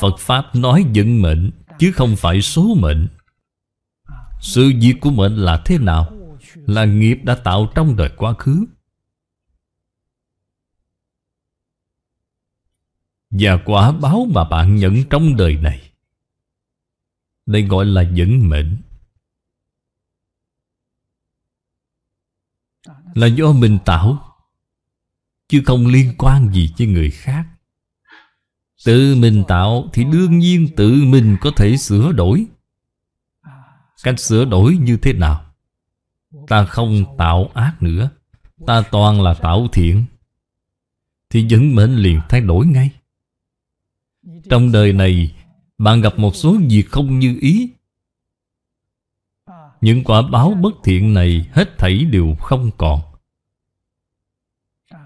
Phật Pháp nói vận mệnh, Chứ không phải số mệnh. Sự việc của mệnh là thế nào? Là nghiệp đã tạo trong đời quá khứ. Và quả báo mà bạn nhận trong đời này, Đây gọi là vận mệnh. Là do mình tạo, Chứ không liên quan gì với người khác. Tự mình tạo thì đương nhiên tự mình có thể sửa đổi. Cách sửa đổi như thế nào? Ta không tạo ác nữa. Ta toàn là tạo thiện. Thì vẫn mệnh liền thay đổi ngay. Trong đời này, Bạn gặp một số việc không như ý. Những quả báo bất thiện này Hết thảy đều không còn.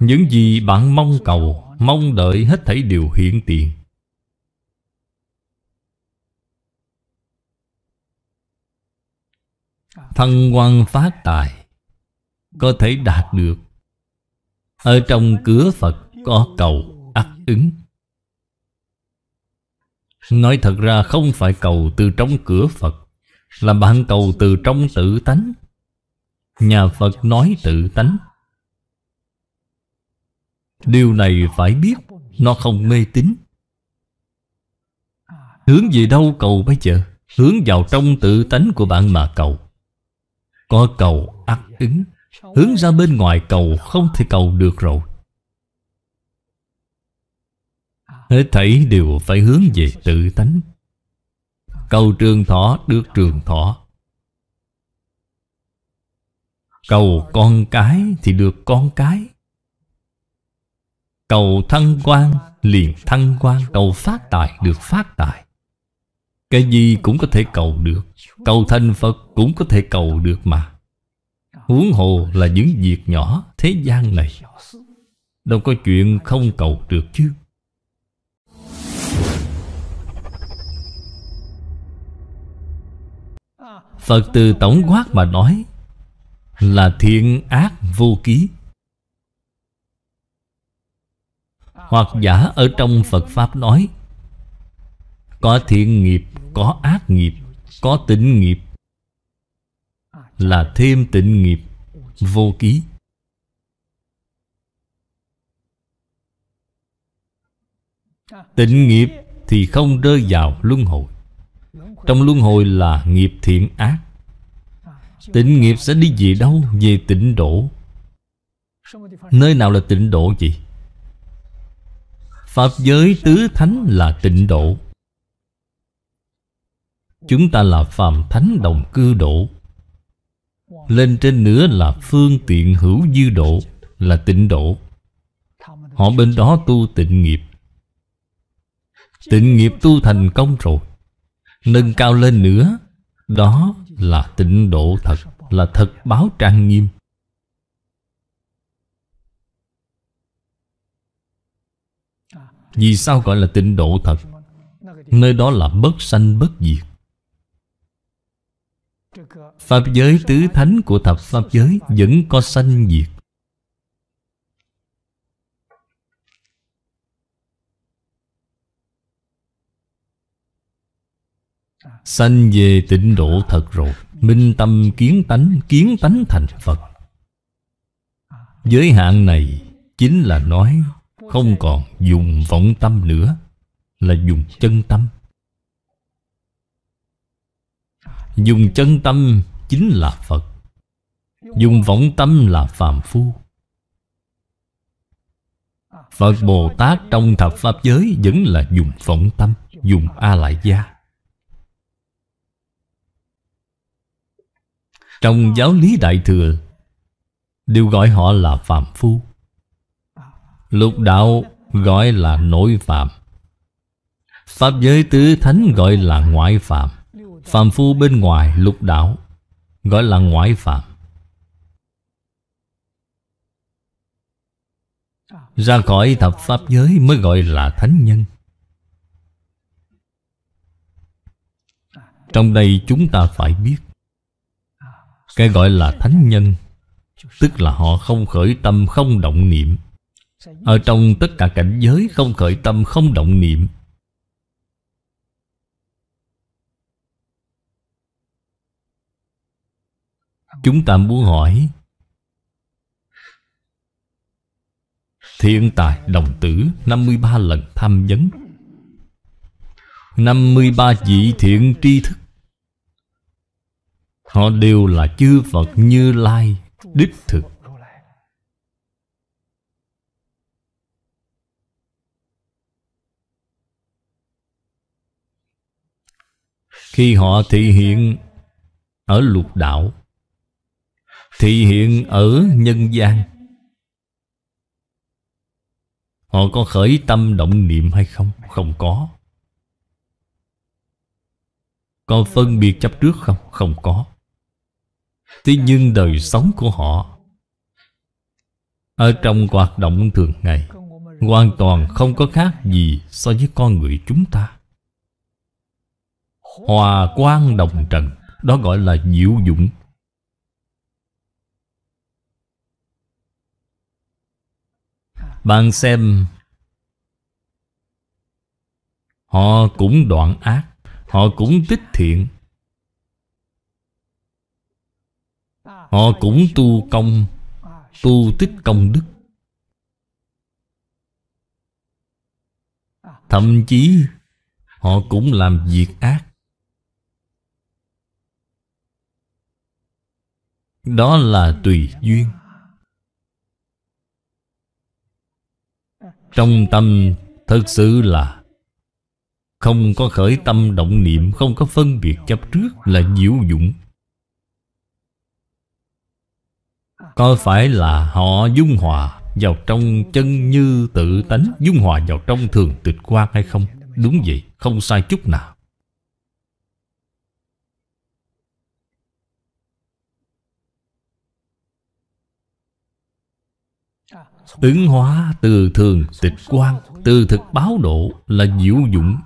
Những gì bạn mong cầu, Mong đợi hết thảy đều hiện tiền. Thăng quan phát tài, Có thể đạt được. Ở trong cửa Phật có cầu ắt ứng. Nói thật ra không phải cầu từ trong cửa Phật, Là bạn cầu từ trong tự tánh. Nhà Phật nói tự tánh. Điều này phải biết, Nó không mê tín. Hướng về đâu cầu bây giờ? Hướng vào trong tự tánh của bạn mà cầu. Có cầu ắt ứng Hướng ra bên ngoài cầu không thể cầu được rồi. Hết thảy đều phải hướng về tự tánh. Cầu trường thọ được trường thọ. Cầu con cái thì được con cái. Cầu thăng quan, liền thăng quan, Cầu phát tài được phát tài. Cái gì cũng có thể cầu được, Cầu thành Phật cũng có thể cầu được mà. Huống hồ là những việc nhỏ thế gian này, Đâu có chuyện không cầu được chứ. Phật từ tổng quát mà nói Là thiện ác vô ký. Hoặc giả ở trong Phật Pháp nói Có thiện nghiệp, có ác nghiệp, có tịnh nghiệp Là thêm tịnh nghiệp, vô ký. Tịnh nghiệp thì không rơi vào luân hồi. Trong luân hồi là nghiệp thiện ác. Tịnh nghiệp sẽ đi về đâu? Về tịnh độ. Nơi nào là tịnh độ vậy? Pháp giới tứ thánh là tịnh độ. Chúng ta là phàm thánh đồng cư độ. Lên trên nữa là phương tiện hữu dư độ, Là tịnh độ. Họ bên đó tu tịnh nghiệp. Tịnh nghiệp tu thành công rồi. Nâng cao lên nữa, Đó là tịnh độ thật, Là thật báo trang nghiêm. Vì sao gọi là tịnh độ thật? Nơi đó là bất sanh bất diệt. Pháp giới tứ thánh của thập Pháp giới Vẫn có sanh diệt. Sanh về tịnh độ thật rồi, Minh tâm kiến tánh Kiến tánh thành Phật. Giới hạn này Chính là nói không còn dùng vọng tâm nữa Là dùng chân tâm. Dùng chân tâm chính là Phật Dùng vọng tâm là phàm phu. Phật Bồ Tát trong thập Pháp giới Vẫn là dùng vọng tâm Dùng A-lại gia Trong giáo lý Đại Thừa Đều gọi họ là phàm phu Lục đạo gọi là nội phạm Pháp giới tứ thánh gọi là ngoại phạm Phạm phu bên ngoài lục đạo Gọi là ngoại phạm Ra khỏi thập pháp giới mới gọi là thánh nhân. Trong đây chúng ta phải biết, Cái gọi là thánh nhân Tức là họ không khởi tâm, không động niệm. Ở trong tất cả cảnh giới không khởi tâm, không động niệm. Chúng ta muốn hỏi, Thiên tài đồng tử 53 lần tham vấn. 53 vị thiện tri thức. Họ đều là chư Phật Như Lai Đích thực. Khi họ thị hiện ở lục đạo Thị hiện ở nhân gian, Họ có khởi tâm động niệm hay không? Không có Có phân biệt chấp trước không? Không có Thế nhưng đời sống của họ Ở trong hoạt động thường ngày Hoàn toàn không có khác gì so với con người chúng ta Hòa quang đồng trần, Đó gọi là diệu dụng Bạn xem, Họ cũng đoạn ác, Họ cũng tích thiện. Họ cũng tu công, Tu tích công đức. Thậm chí, Họ cũng làm việc ác. Đó là tùy duyên. Trong tâm thật sự là Không có khởi tâm động niệm Không có phân biệt chấp trước là diệu dụng Có phải là họ dung hòa vào trong chân như tự tánh Dung hòa vào trong thường tịch quan hay không? Đúng vậy, không sai chút nào. Ứng hóa từ thường tịch quan Từ thực báo độ là diệu dụng.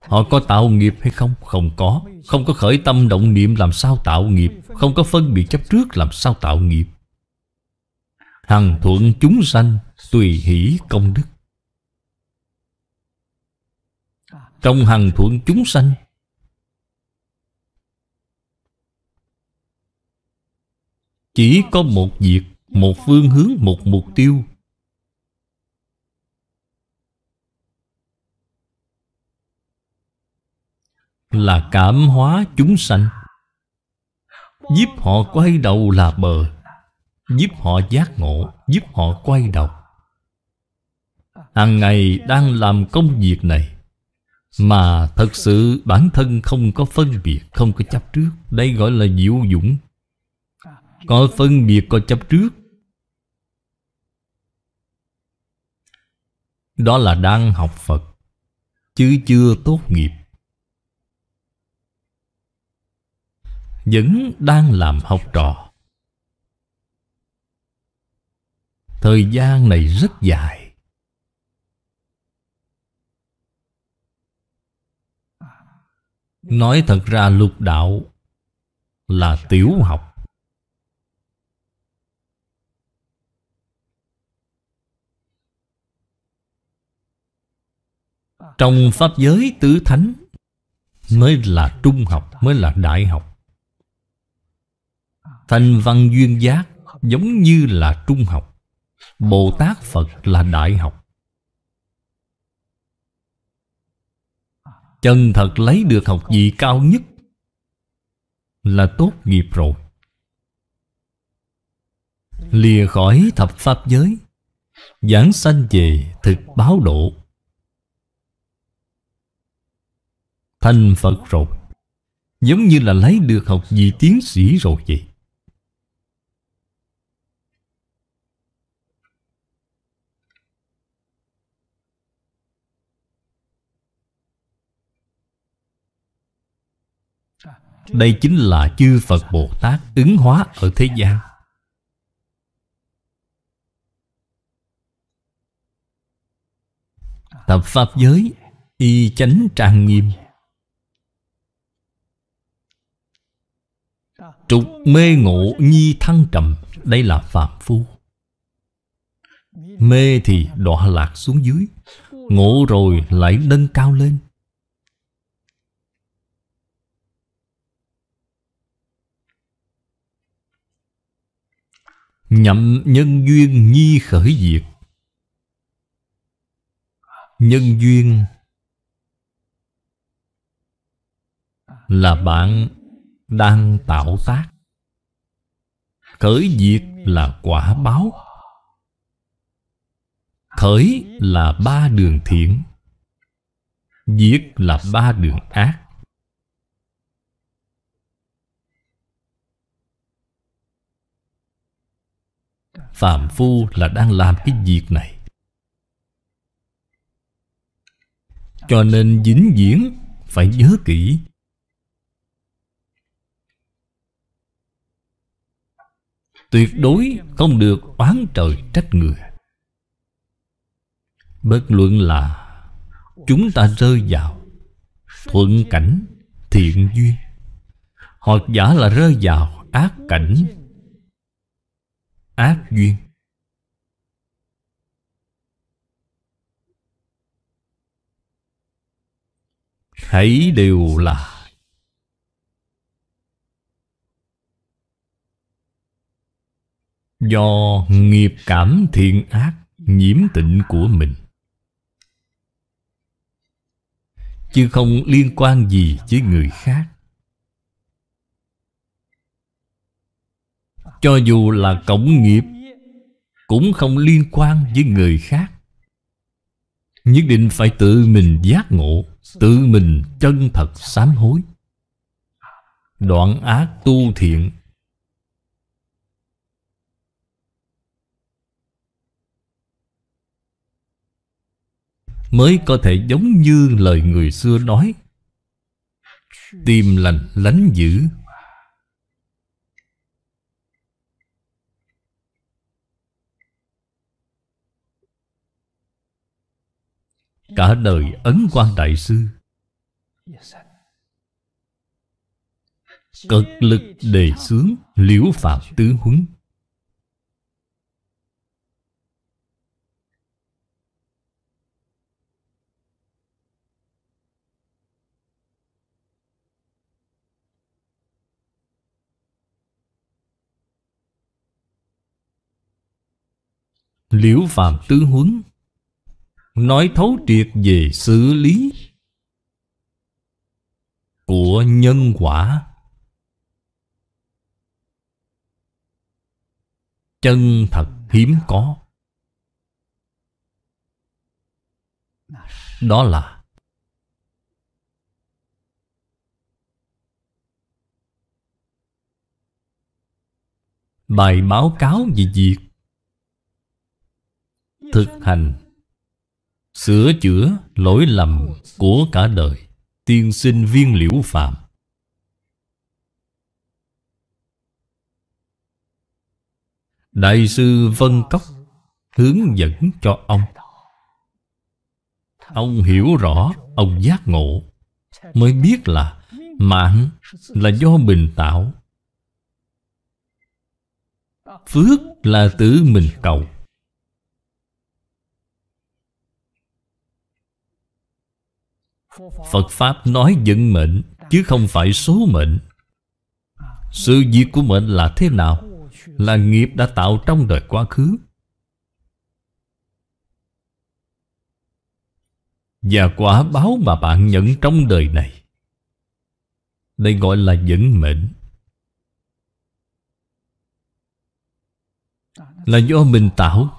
Họ có tạo nghiệp hay không? Không có. Không có khởi tâm động niệm làm sao tạo nghiệp. Không có phân biệt chấp trước làm sao tạo nghiệp. Hằng thuận chúng sanh Tùy hỷ công đức. Trong hằng thuận chúng sanh Chỉ có một việc, Một phương hướng, Một mục tiêu. Là cảm hóa chúng sanh. Giúp họ quay đầu là bờ. Giúp họ giác ngộ, Giúp họ quay đầu. Hàng ngày đang làm công việc này, Mà thật sự bản thân không có phân biệt, Không có chấp trước. Đây gọi là diệu dũng có phân biệt có chấp trước. Đó là đang học Phật, Chứ chưa tốt nghiệp. Vẫn đang làm học trò. Thời gian này rất dài. Nói thật ra, lục đạo Là tiểu học. Trong Pháp giới tứ thánh Mới là trung học, Mới là đại học. Thành văn duyên giác Giống như là trung học, Bồ Tát Phật là đại học. Chân thật lấy được học vị cao nhất Là tốt nghiệp rồi. Lìa khỏi thập Pháp giới, Giảng sanh về thực báo độ. Thành Phật rồi. Giống như là lấy được học vị tiến sĩ rồi vậy. Đây chính là chư Phật Bồ Tát ứng hóa ở thế gian. Tập Pháp giới Y chánh trang nghiêm. Trục mê ngộ nhi thăng trầm, Đây là phạm phu. Mê thì đọa lạc xuống dưới, Ngộ rồi lại nâng cao lên. Nhậm nhân duyên nhi khởi diệt. Nhân duyên Là bạn đang tạo tác. Khởi diệt là quả báo. Khởi là ba đường thiện. Diệt là ba đường ác. Phạm Phu là đang làm cái việc này. Cho nên dính diễn, Phải nhớ kỹ. Tuyệt đối không được oán trời trách người. Bất luận là Chúng ta rơi vào Thuận cảnh thiện duyên, Hoặc giả là rơi vào ác cảnh Ác duyên. Hãy đều là Do nghiệp cảm thiện ác, nhiễm tịnh của mình. Chứ không liên quan gì với người khác. Cho dù là cộng nghiệp, Cũng không liên quan với người khác. Nhất định phải tự mình giác ngộ, Tự mình chân thật sám hối. Đoạn ác tu thiện Mới có thể giống như lời người xưa nói. Tìm lành lánh dữ. Cả đời Ấn quan Đại Sư. Cực lực đề xướng liễu phạm tứ huấn. Liễu phạm tứ huấn, Nói thấu triệt về xử lý Của nhân quả. Chân thật hiếm có. Đó là Bài báo cáo về việc Thực hành. Sửa chữa lỗi lầm của cả đời. Tiên sinh viên liễu phạm Đại sư Vân Cốc Hướng dẫn cho ông. Ông hiểu rõ Ông giác ngộ, Mới biết là Mạng là do mình tạo. Phước là tự mình cầu. Phật Pháp nói vận mệnh, Chứ không phải số mệnh. Sự việc của mệnh là thế nào? Là nghiệp đã tạo trong đời quá khứ. Và quả báo mà bạn nhận trong đời này. Đây gọi là vận mệnh. Là do mình tạo,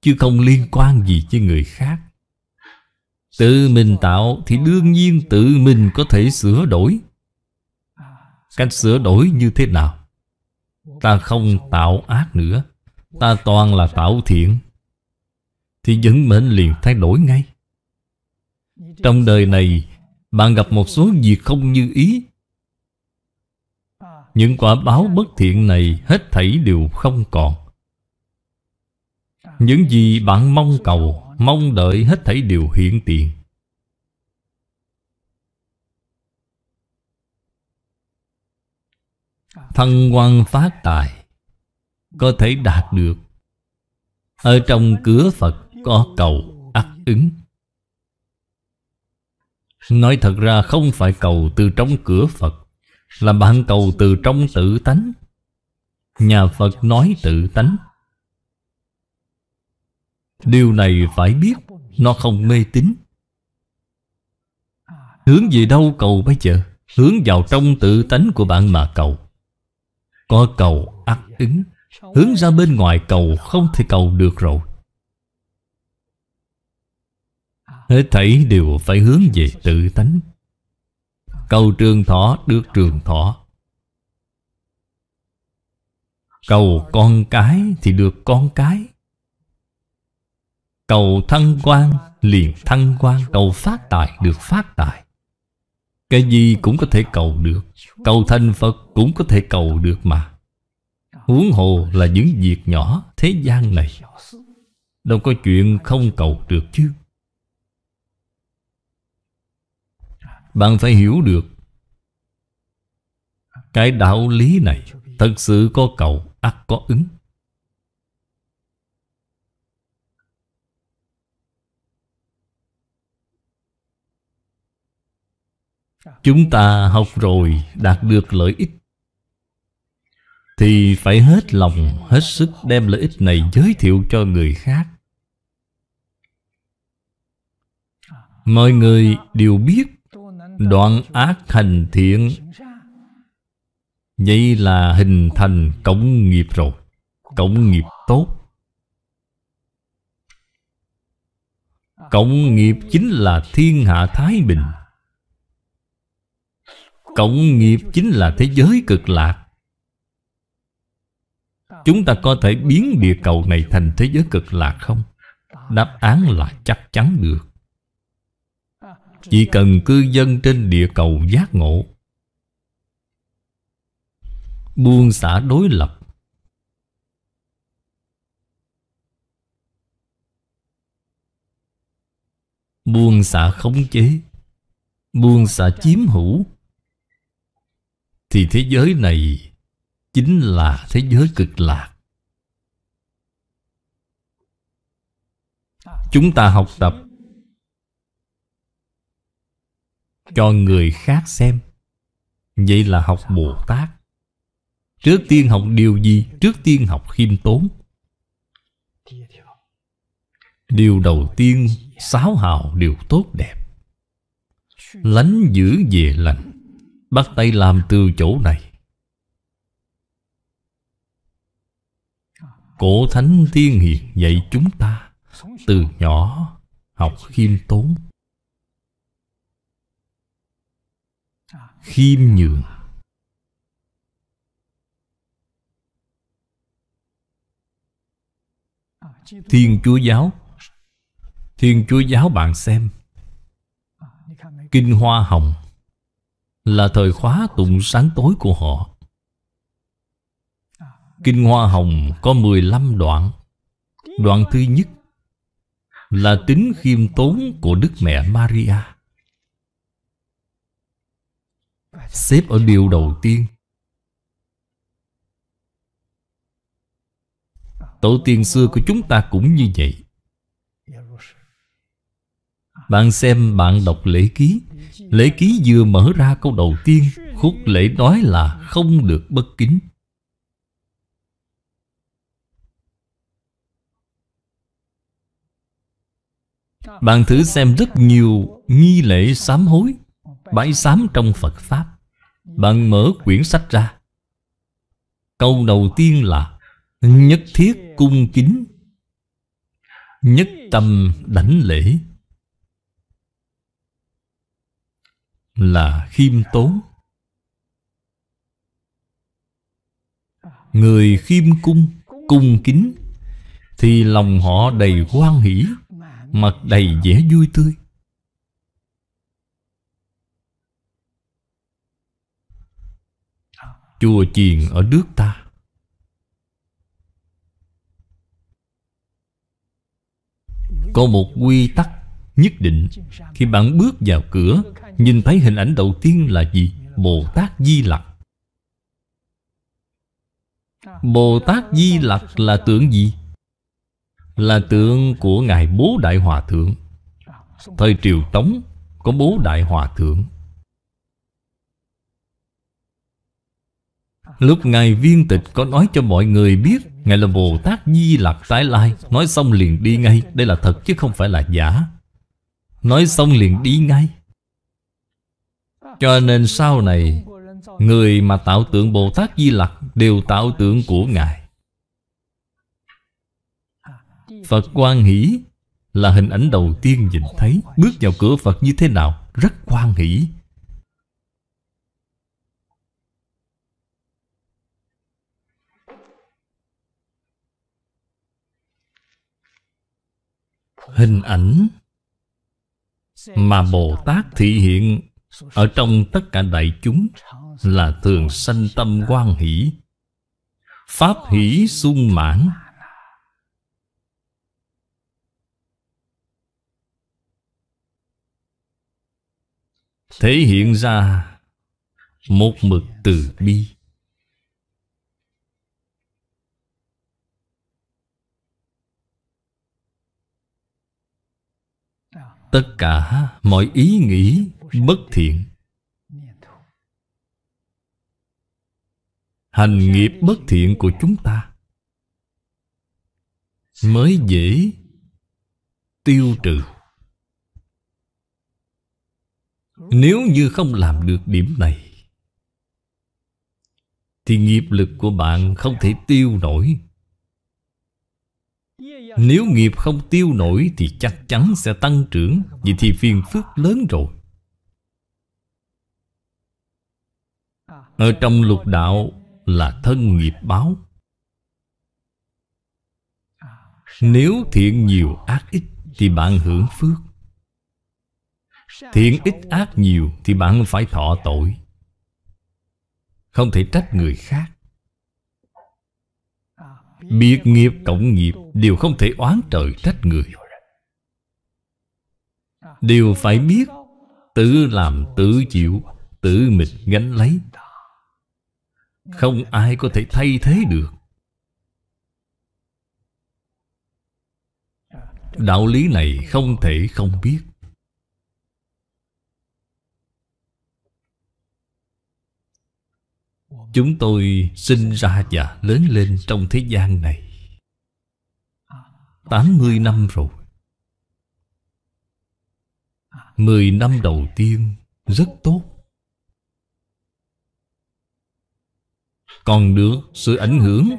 Chứ không liên quan gì với người khác. Tự mình tạo thì đương nhiên tự mình có thể sửa đổi. Cách sửa đổi như thế nào? Ta không tạo ác nữa. Ta toàn là tạo thiện. Thì vẫn mệnh liền thay đổi ngay. Trong đời này, Bạn gặp một số việc không như ý. Những quả báo bất thiện này Hết thảy đều không còn. Những gì bạn mong cầu mong đợi hết thảy điều hiện tiền. Thân quan phát tài, có thể đạt được. Ở trong cửa phật có cầu ắt ứng. Nói thật ra không phải cầu từ trong cửa phật, là bạn cầu từ trong tự tánh. Nhà phật nói tự tánh. Điều này phải biết, Nó không mê tín. Hướng về đâu cầu bây giờ? Hướng vào trong tự tánh của bạn mà cầu. Có cầu ắt ứng. Hướng ra bên ngoài cầu không thể cầu được rồi. Hết thảy đều phải hướng về tự tánh. Cầu trường thọ được trường thọ. Cầu con cái thì được con cái. Cầu thăng quan liền thăng quan Cầu phát tài, được phát tài. Cái gì cũng có thể cầu được. Cầu thành Phật cũng có thể cầu được mà. Huống hồ là những việc nhỏ thế gian này. Đâu có chuyện không cầu được chứ. Bạn phải hiểu được, Cái đạo lý này Thật sự có cầu, ắt có ứng. Chúng ta học rồi đạt được lợi ích Thì phải hết lòng, hết sức đem lợi ích này giới thiệu cho người khác. Mọi người đều biết Đoạn ác thành thiện Vậy là hình thành cộng nghiệp rồi Cộng nghiệp tốt. Cộng nghiệp chính là thiên hạ Thái Bình. Cộng nghiệp chính là thế giới cực lạc. Chúng ta có thể biến địa cầu này thành thế giới cực lạc không? Đáp án là chắc chắn được. Chỉ cần cư dân trên địa cầu giác ngộ. Buông xả đối lập. Buông xả khống chế. Buông xả chiếm hữu thì thế giới này chính là thế giới cực lạc. Chúng ta học tập cho người khác xem. Vậy là học bồ tát. Trước tiên học điều gì? Trước tiên học khiêm tốn. Điều đầu tiên sáu hào đều tốt đẹp. Lánh giữ về lành. Bắt tay làm từ chỗ này. Cổ thánh tiên hiền dạy chúng ta Từ nhỏ học khiêm tốn, Khiêm nhường. Thiên Chúa Giáo, Thiên Chúa Giáo bạn xem. Kinh Hoa Hồng là thời khóa tụng sáng tối của họ. Kinh Hoa Hồng có 15 đoạn. Đoạn thứ nhất là tính khiêm tốn của Đức Mẹ Maria. Xếp ở điều đầu tiên Tổ tiên xưa của chúng ta cũng như vậy bạn xem bạn đọc lễ ký. Lễ ký vừa mở ra câu đầu tiên, Khúc lễ nói là không được bất kính. Bạn thử xem rất nhiều nghi lễ sám hối Bái sám trong Phật Pháp. Bạn mở quyển sách ra. Câu đầu tiên là Nhất thiết cung kính, Nhất tâm đảnh lễ. Là khiêm tốn người khiêm cung cung kính, thì lòng họ đầy hoan hỷ, mặt đầy vẻ vui tươi. Chùa chiền ở nước ta. Có một quy tắc nhất định, khi bạn bước vào cửa, Nhìn thấy hình ảnh đầu tiên là gì? Bồ Tát Di Lặc. Bồ Tát Di Lặc là tượng gì? Là tượng của Ngài Bố Đại Hòa Thượng. Thời Triều Tống có Bố Đại Hòa Thượng. Lúc Ngài viên tịch có nói cho mọi người biết, Ngài là Bồ Tát Di Lặc tái lai, Nói xong liền đi ngay. Đây là thật chứ không phải là giả. Nói xong liền đi ngay. Cho nên sau này, Người mà tạo tượng Bồ Tát Di Lặc Đều tạo tượng của Ngài. Phật quan hỷ Là hình ảnh đầu tiên nhìn thấy. Bước vào cửa Phật như thế nào, Rất quan hỷ. Hình ảnh mà Bồ Tát thị hiện Ở trong tất cả đại chúng, Là thường sanh tâm quan hỷ, Pháp hỷ sung mãn. Thể hiện ra Một mực từ bi. Tất cả mọi ý nghĩ bất thiện. Hành nghiệp bất thiện của chúng ta Mới dễ tiêu trừ. Nếu như không làm được điểm này, Thì nghiệp lực của bạn không thể tiêu nổi. Nếu nghiệp không tiêu nổi Thì chắc chắn sẽ tăng trưởng Vậy thì phiền phức lớn rồi. Ở trong lục đạo là thân nghiệp báo. Nếu thiện nhiều ác ít Thì bạn hưởng phước. Thiện ít ác nhiều Thì bạn phải thọ tội. Không thể trách người khác. Biệt nghiệp cộng nghiệp, Đều không thể oán trời trách người. Đều phải biết, Tự làm tự chịu, Tự mình gánh lấy. Không ai có thể thay thế được. Đạo lý này không thể không biết. Chúng tôi sinh ra và lớn lên trong thế gian này. 80 năm rồi. 10 năm đầu tiên, rất tốt. Còn được sự ảnh hưởng.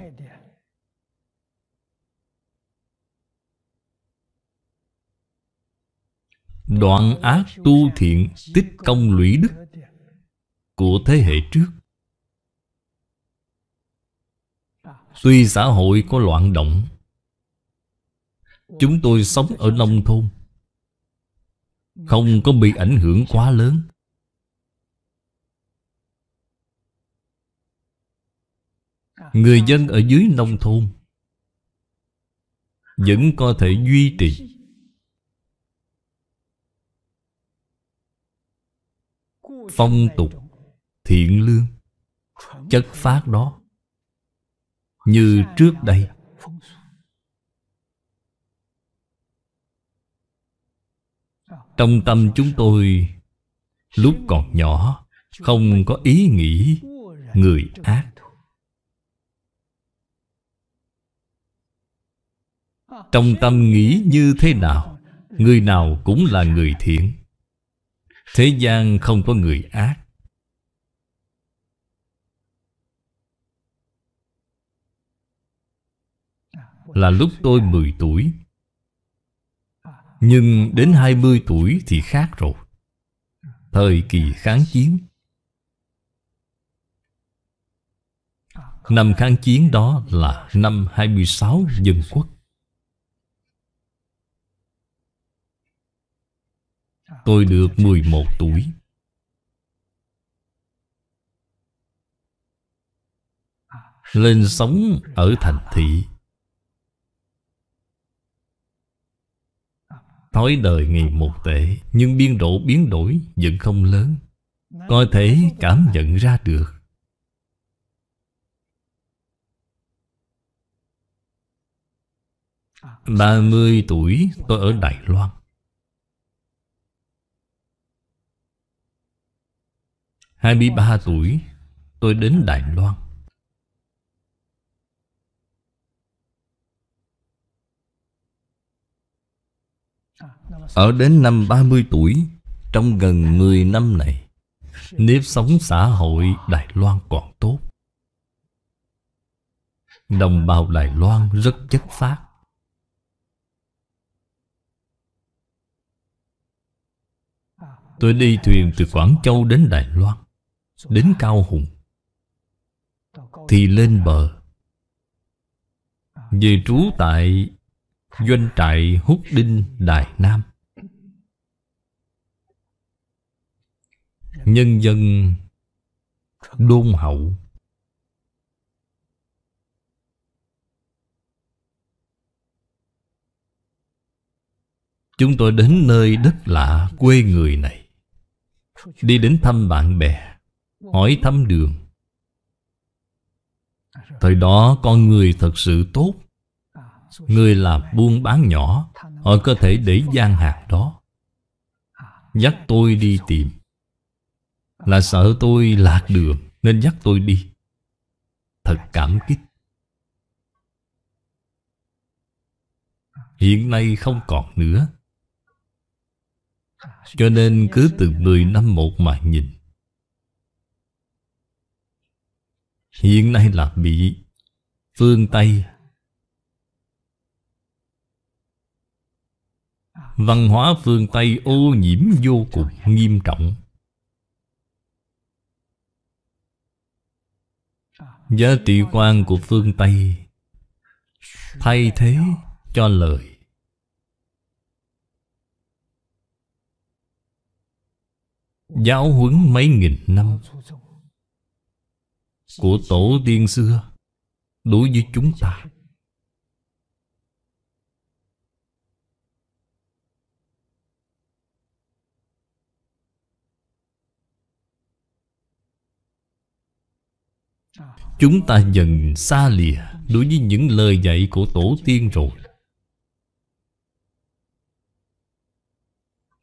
Đoạn ác tu thiện tích công lũy đức Của thế hệ trước. Tuy xã hội có loạn động, Chúng tôi sống ở nông thôn, Không có bị ảnh hưởng quá lớn. Người dân ở dưới nông thôn Vẫn có thể duy trì. Phong tục, Thiện lương, Chất phát đó như trước đây. Trong tâm chúng tôi, lúc còn nhỏ, không có ý nghĩ người ác. Trong tâm nghĩ như thế nào, người nào cũng là người thiện. Thế gian không có người ác. Là lúc tôi 10 tuổi. Nhưng đến 20 tuổi thì khác rồi. Thời kỳ kháng chiến. Năm kháng chiến đó là năm 26 dân quốc. Tôi được 11 tuổi. Lên sống ở thành thị. Thói đời ngày một tệ Nhưng biên độ biến đổi vẫn không lớn. Có thể cảm nhận ra được. Ba mươi tuổi, tôi ở Đài Loan. Hai mươi ba tuổi, tôi đến Đài Loan. Ở đến năm 30 tuổi, Trong gần 10 năm này, Nếp sống xã hội Đài Loan còn tốt. Đồng bào Đài Loan rất chất phát Tôi đi thuyền từ Quảng Châu đến Đài Loan, Đến Cao Hùng, Thì lên bờ. Về trú tại Doanh trại Húc Đinh, Đài Nam. Nhân dân Đôn hậu. Chúng tôi đến nơi đất lạ quê người này. Đi đến thăm bạn bè, Hỏi thăm đường. Thời đó con người thật sự tốt. Người làm buôn bán nhỏ, Họ có thể để gian hàng đó. Dắt tôi đi tìm. Là sợ tôi lạc đường, Nên dắt tôi đi. Thật cảm kích. Hiện nay không còn nữa. Cho nên cứ từ 10 năm một mà nhìn. Hiện nay là bị Phương Tây Văn hóa phương Tây ô nhiễm vô cùng nghiêm trọng. Giá trị quan của phương Tây Thay thế cho lời. Giáo huấn mấy nghìn năm Của tổ tiên xưa Đối với chúng ta. Chúng ta dần xa lìa Đối với những lời dạy của tổ tiên rồi.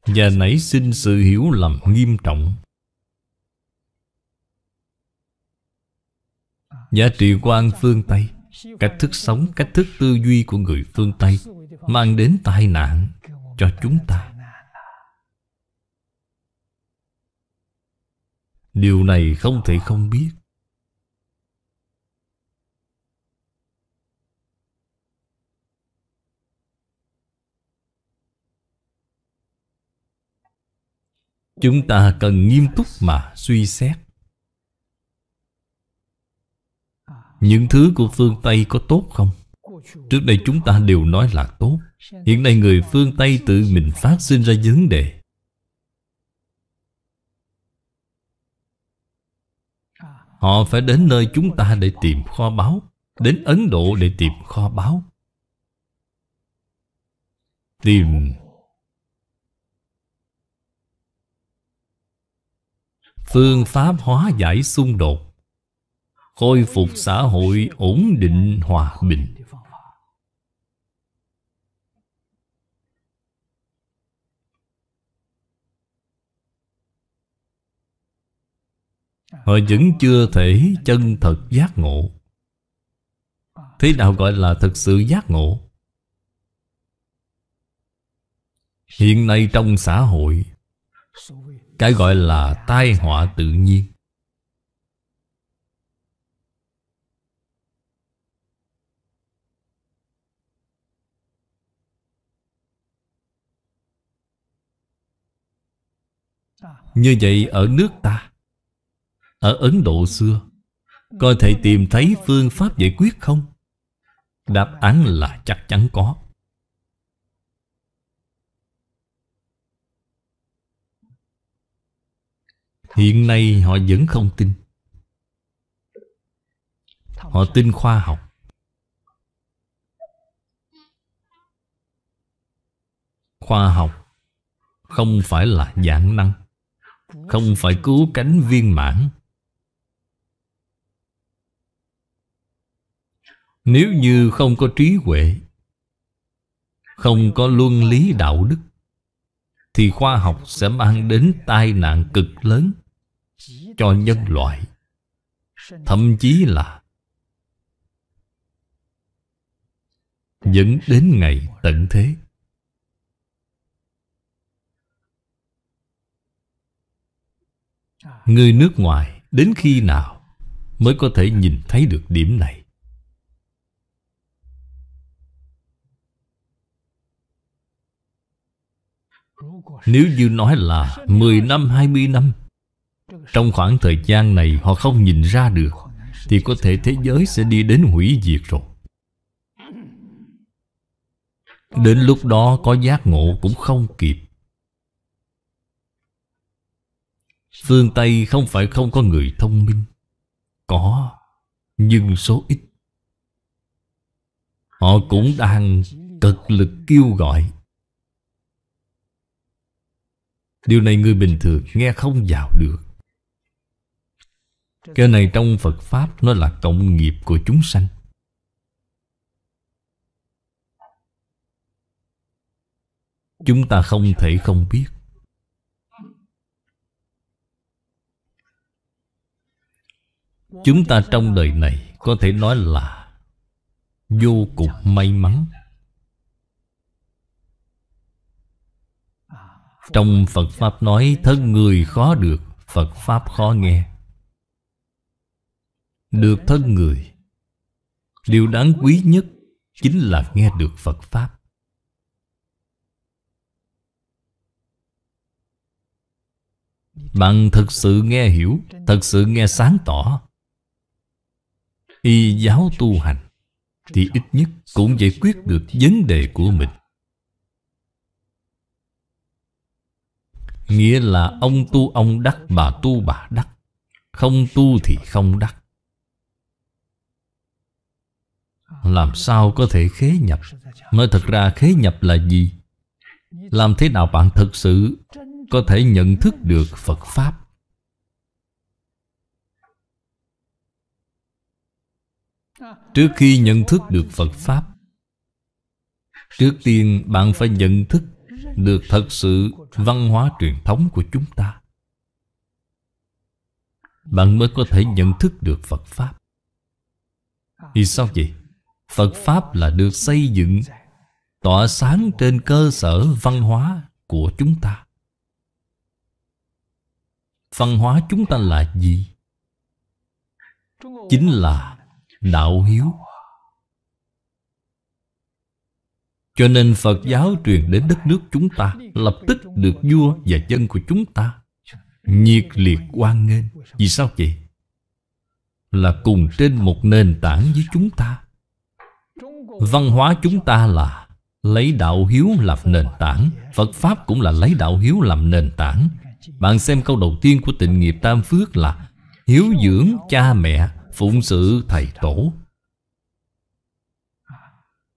Và nảy sinh sự hiểu lầm nghiêm trọng. Giá trị quan phương Tây Cách thức sống, cách thức tư duy của người phương Tây Mang đến tai nạn cho chúng ta. Điều này không thể không biết. Chúng ta cần nghiêm túc mà suy xét. Những thứ của phương Tây có tốt không? Trước đây chúng ta đều nói là tốt. Hiện nay người phương Tây tự mình phát sinh ra vấn đề. Họ phải đến nơi chúng ta để tìm kho báu, Đến Ấn Độ để tìm kho báu. Tìm Phương pháp hóa giải xung đột. Khôi phục xã hội ổn định hòa bình. Họ vẫn chưa thể chân thật giác ngộ. Thế nào gọi là thực sự giác ngộ? Hiện nay trong xã hội cái gọi là tai họa tự nhiên Như vậy ở nước ta, Ở Ấn Độ xưa, Có thể tìm thấy phương pháp giải quyết không? Đáp án là chắc chắn có Hiện nay họ vẫn không tin. Họ tin khoa học. Khoa học Không phải là dạng năng, Không phải cứu cánh viên mãn. Nếu như không có trí huệ, Không có luân lý đạo đức, Thì khoa học sẽ mang đến tai nạn cực lớn. Cho nhân loại. Thậm chí là Dẫn đến ngày tận thế. Người nước ngoài đến khi nào Mới có thể nhìn thấy được điểm này? Nếu như nói là 10 năm, 20 năm trong khoảng thời gian này họ không nhìn ra được, Thì có thể thế giới sẽ đi đến hủy diệt rồi. Đến lúc đó có giác ngộ cũng không kịp. Phương Tây không phải không có người thông minh. Có, Nhưng số ít. Họ cũng đang cực lực kêu gọi. Điều này người bình thường nghe không vào được. Cái này trong Phật Pháp Nó là cộng nghiệp của chúng sanh. Chúng ta không thể không biết. Chúng ta trong đời này Có thể nói là Vô cùng may mắn. Trong Phật Pháp nói Thân người khó được, Phật Pháp khó nghe. Được thân người. Điều đáng quý nhất Chính là nghe được Phật Pháp. Bạn thật sự nghe hiểu, Thật sự nghe sáng tỏ. Y giáo tu hành Thì ít nhất cũng giải quyết được vấn đề của mình. Nghĩa là ông tu ông đắc, Bà tu bà đắc. Không tu thì không đắc. Làm sao có thể khế nhập? Nói thật ra khế nhập là gì? Làm thế nào bạn thực sự Có thể nhận thức được Phật Pháp? Trước khi nhận thức được Phật Pháp, Trước tiên bạn phải nhận thức được thật sự văn hóa truyền thống của chúng ta. Bạn mới có thể nhận thức được phật pháp. Vì sao vậy? Phật pháp là được xây dựng, tỏa sáng trên cơ sở văn hóa của chúng ta. Văn hóa chúng ta là gì? Chính là đạo hiếu. Cho nên Phật giáo truyền đến đất nước chúng ta Lập tức được vua và dân của chúng ta Nhiệt liệt quan nghênh. Vì sao vậy? Là cùng trên một nền tảng với chúng ta. Văn hóa chúng ta là Lấy đạo hiếu làm nền tảng, Phật Pháp cũng là lấy đạo hiếu làm nền tảng. Bạn xem câu đầu tiên của tịnh nghiệp Tam Phước là, Hiếu dưỡng cha mẹ, Phụng sự thầy tổ.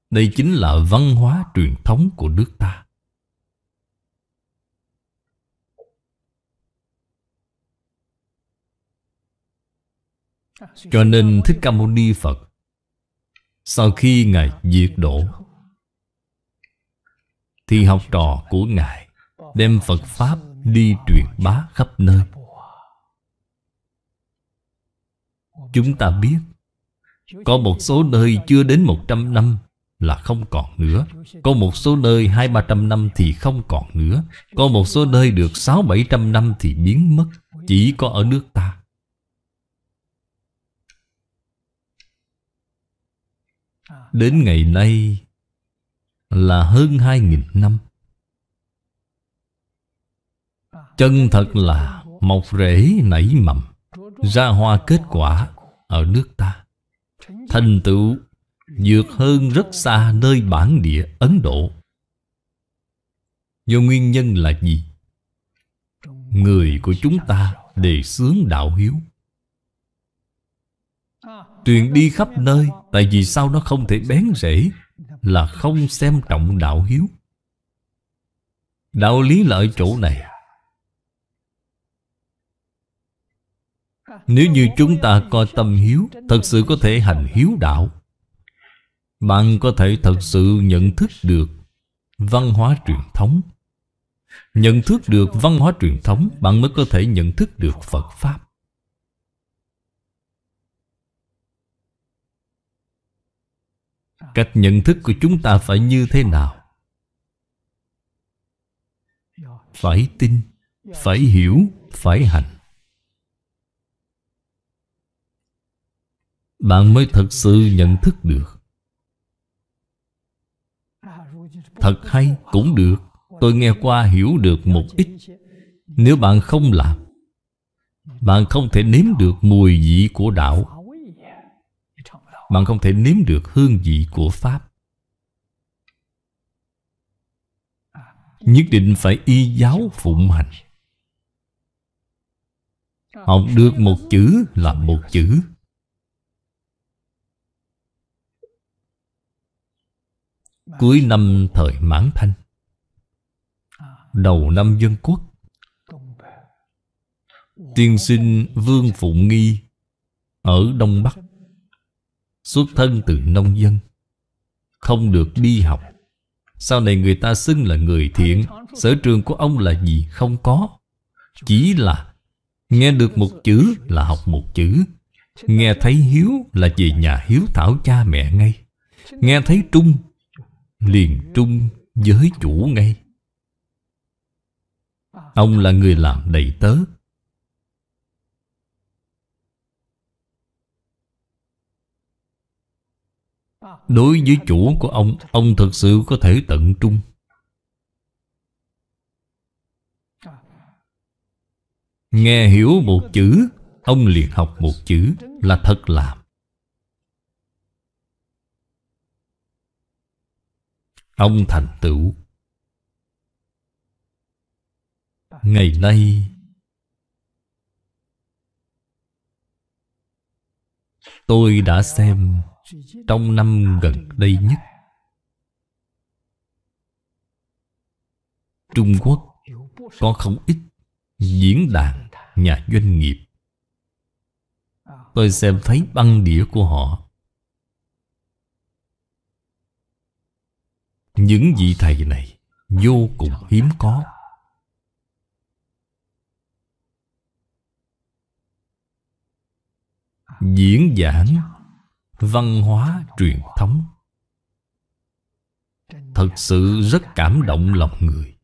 Đây chính là văn hóa truyền thống của nước ta. Cho nên Thích Ca Mâu Ni Phật sau khi Ngài diệt độ Thì học trò của Ngài Đem Phật Pháp đi truyền bá khắp nơi. Chúng ta biết, Có một số nơi chưa đến 100 năm là không còn nữa. Có một số nơi hai, ba trăm năm thì không còn nữa. Có một số nơi được sáu, bảy trăm năm thì biến mất. Chỉ có ở nước ta. Đến ngày nay Là hơn hai nghìn năm Chân thật là mọc rễ nảy mầm Ra hoa kết quả ở nước ta Thành tựu vượt hơn rất xa nơi bản địa Ấn Độ. Do nguyên nhân là gì? Người của chúng ta đề xướng đạo hiếu. Truyền đi khắp nơi, Tại vì sao nó không thể bén rễ, Là không xem trọng đạo hiếu. Đạo lý lợi chỗ này. Nếu như chúng ta coi tâm hiếu, Thật sự có thể hành hiếu đạo, bạn có thể thật sự nhận thức được văn hóa truyền thống. Nhận thức được văn hóa truyền thống, bạn mới có thể nhận thức được phật pháp. Cách nhận thức của chúng ta phải như thế nào? Phải tin, phải hiểu, phải hành. Bạn mới thật sự nhận thức được. Thật hay cũng được, tôi nghe qua hiểu được một ít. Nếu bạn không làm, bạn không thể nếm được mùi vị của đạo bạn không thể nếm được hương vị của pháp. Nhất định phải y giáo phụng hành. Học được một chữ là một chữ. Cuối năm thời mãn thanh, đầu năm dân quốc, tiên sinh vương phụng nghi ở đông bắc xuất thân từ nông dân, không được đi học. Sau này người ta xưng là người thiện. Sở trường của ông là gì? Không có. Chỉ là nghe được một chữ là học một chữ. Nghe thấy hiếu là về nhà hiếu thảo cha mẹ ngay. Nghe thấy trung, liền trung với chủ ngay. Ông là người làm đầy tớ. Đối với chủ của ông ông thực sự có thể tận trung. Nghe hiểu một chữ, ông liền học một chữ là thật làm. Ông thành tựu. Ngày nay, tôi đã xem trong năm gần đây nhất, trung quốc có không ít diễn đàn nhà doanh nghiệp. Tôi xem thấy băng đĩa của họ. Những vị thầy này vô cùng hiếm có. Diễn giảng văn hóa truyền thống. Thật sự rất cảm động lòng người.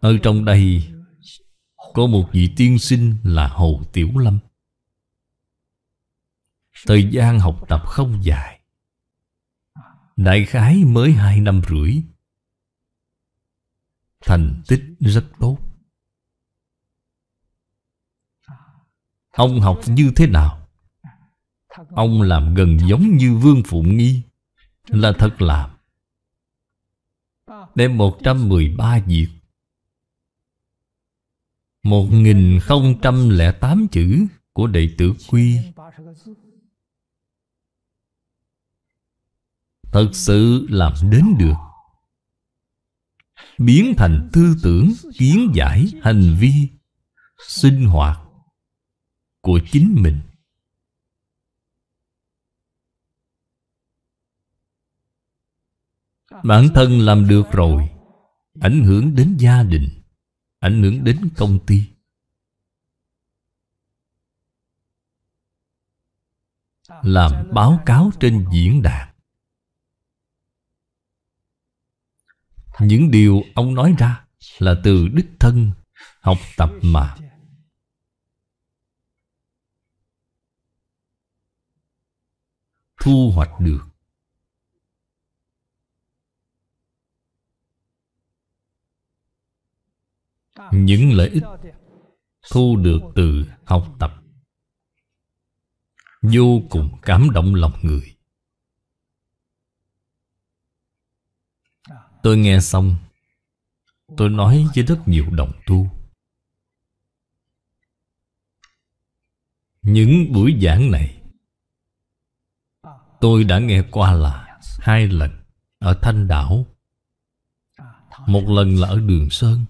Ở trong đây, có một vị tiên sinh là hồ tiểu lâm. Thời gian học tập không dài. Đại khái mới hai năm rưỡi thành tích rất tốt. Ông học như thế nào? Ông làm gần giống như vương phụng nghi. Là thật làm. Đem 113 việc 1008 chữ của đệ tử quy. Thật sự làm đến được biến thành tư tưởng, kiến giải, hành vi, sinh hoạt của chính mình. Bản thân làm được rồi, ảnh hưởng đến gia đình, ảnh hưởng đến công ty. Làm báo cáo trên diễn đàn Những điều ông nói ra Là từ đích thân Học tập mà. Thu hoạch được. Những lợi ích Thu được từ học tập. Vô cùng cảm động lòng người. Tôi nghe xong, Tôi nói với rất nhiều đồng tu. Những buổi giảng này, Tôi đã nghe qua là Hai lần Ở Thanh Đảo, Một lần là ở Đường Sơn.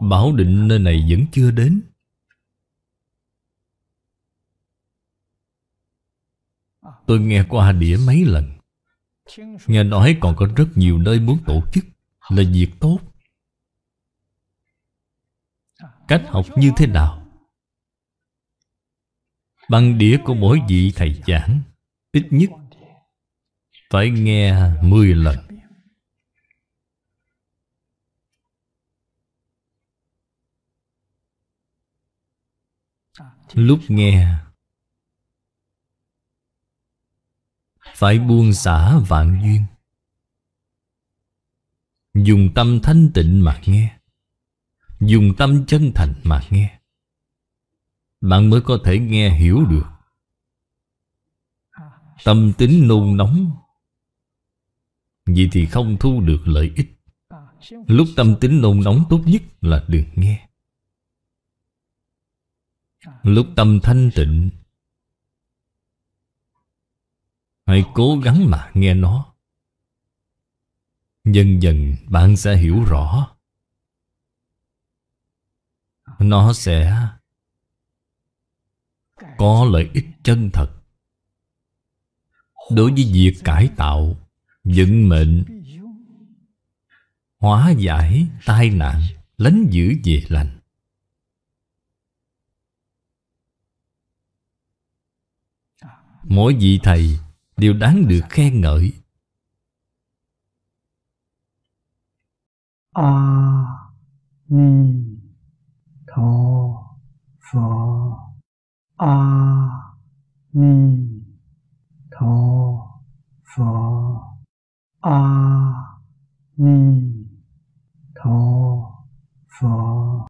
Bảo định nơi này vẫn chưa đến. Tôi nghe qua đĩa mấy lần. Nghe nói còn có rất nhiều nơi muốn tổ chức Là việc tốt. Cách học như thế nào? Bằng đĩa của mỗi vị thầy giảng, Ít nhất Phải nghe 10 lần. Lúc nghe Phải buông xả vạn duyên. Dùng tâm thanh tịnh mà nghe. Dùng tâm chân thành mà nghe. Bạn mới có thể nghe hiểu được. Tâm tính nôn nóng. Vậy thì không thu được lợi ích. Lúc tâm tính nôn nóng tốt nhất là đừng nghe. Lúc tâm thanh tịnh Hãy cố gắng mà nghe nó. Dần dần bạn sẽ hiểu rõ. Nó sẽ Có lợi ích chân thật. Đối với việc cải tạo Vận mệnh, Hóa giải tai nạn, Lánh giữ về lành. Mỗi vị thầy đều đáng được khen ngợi. A ni tho pho. A ni tho pho. A ni tho pho.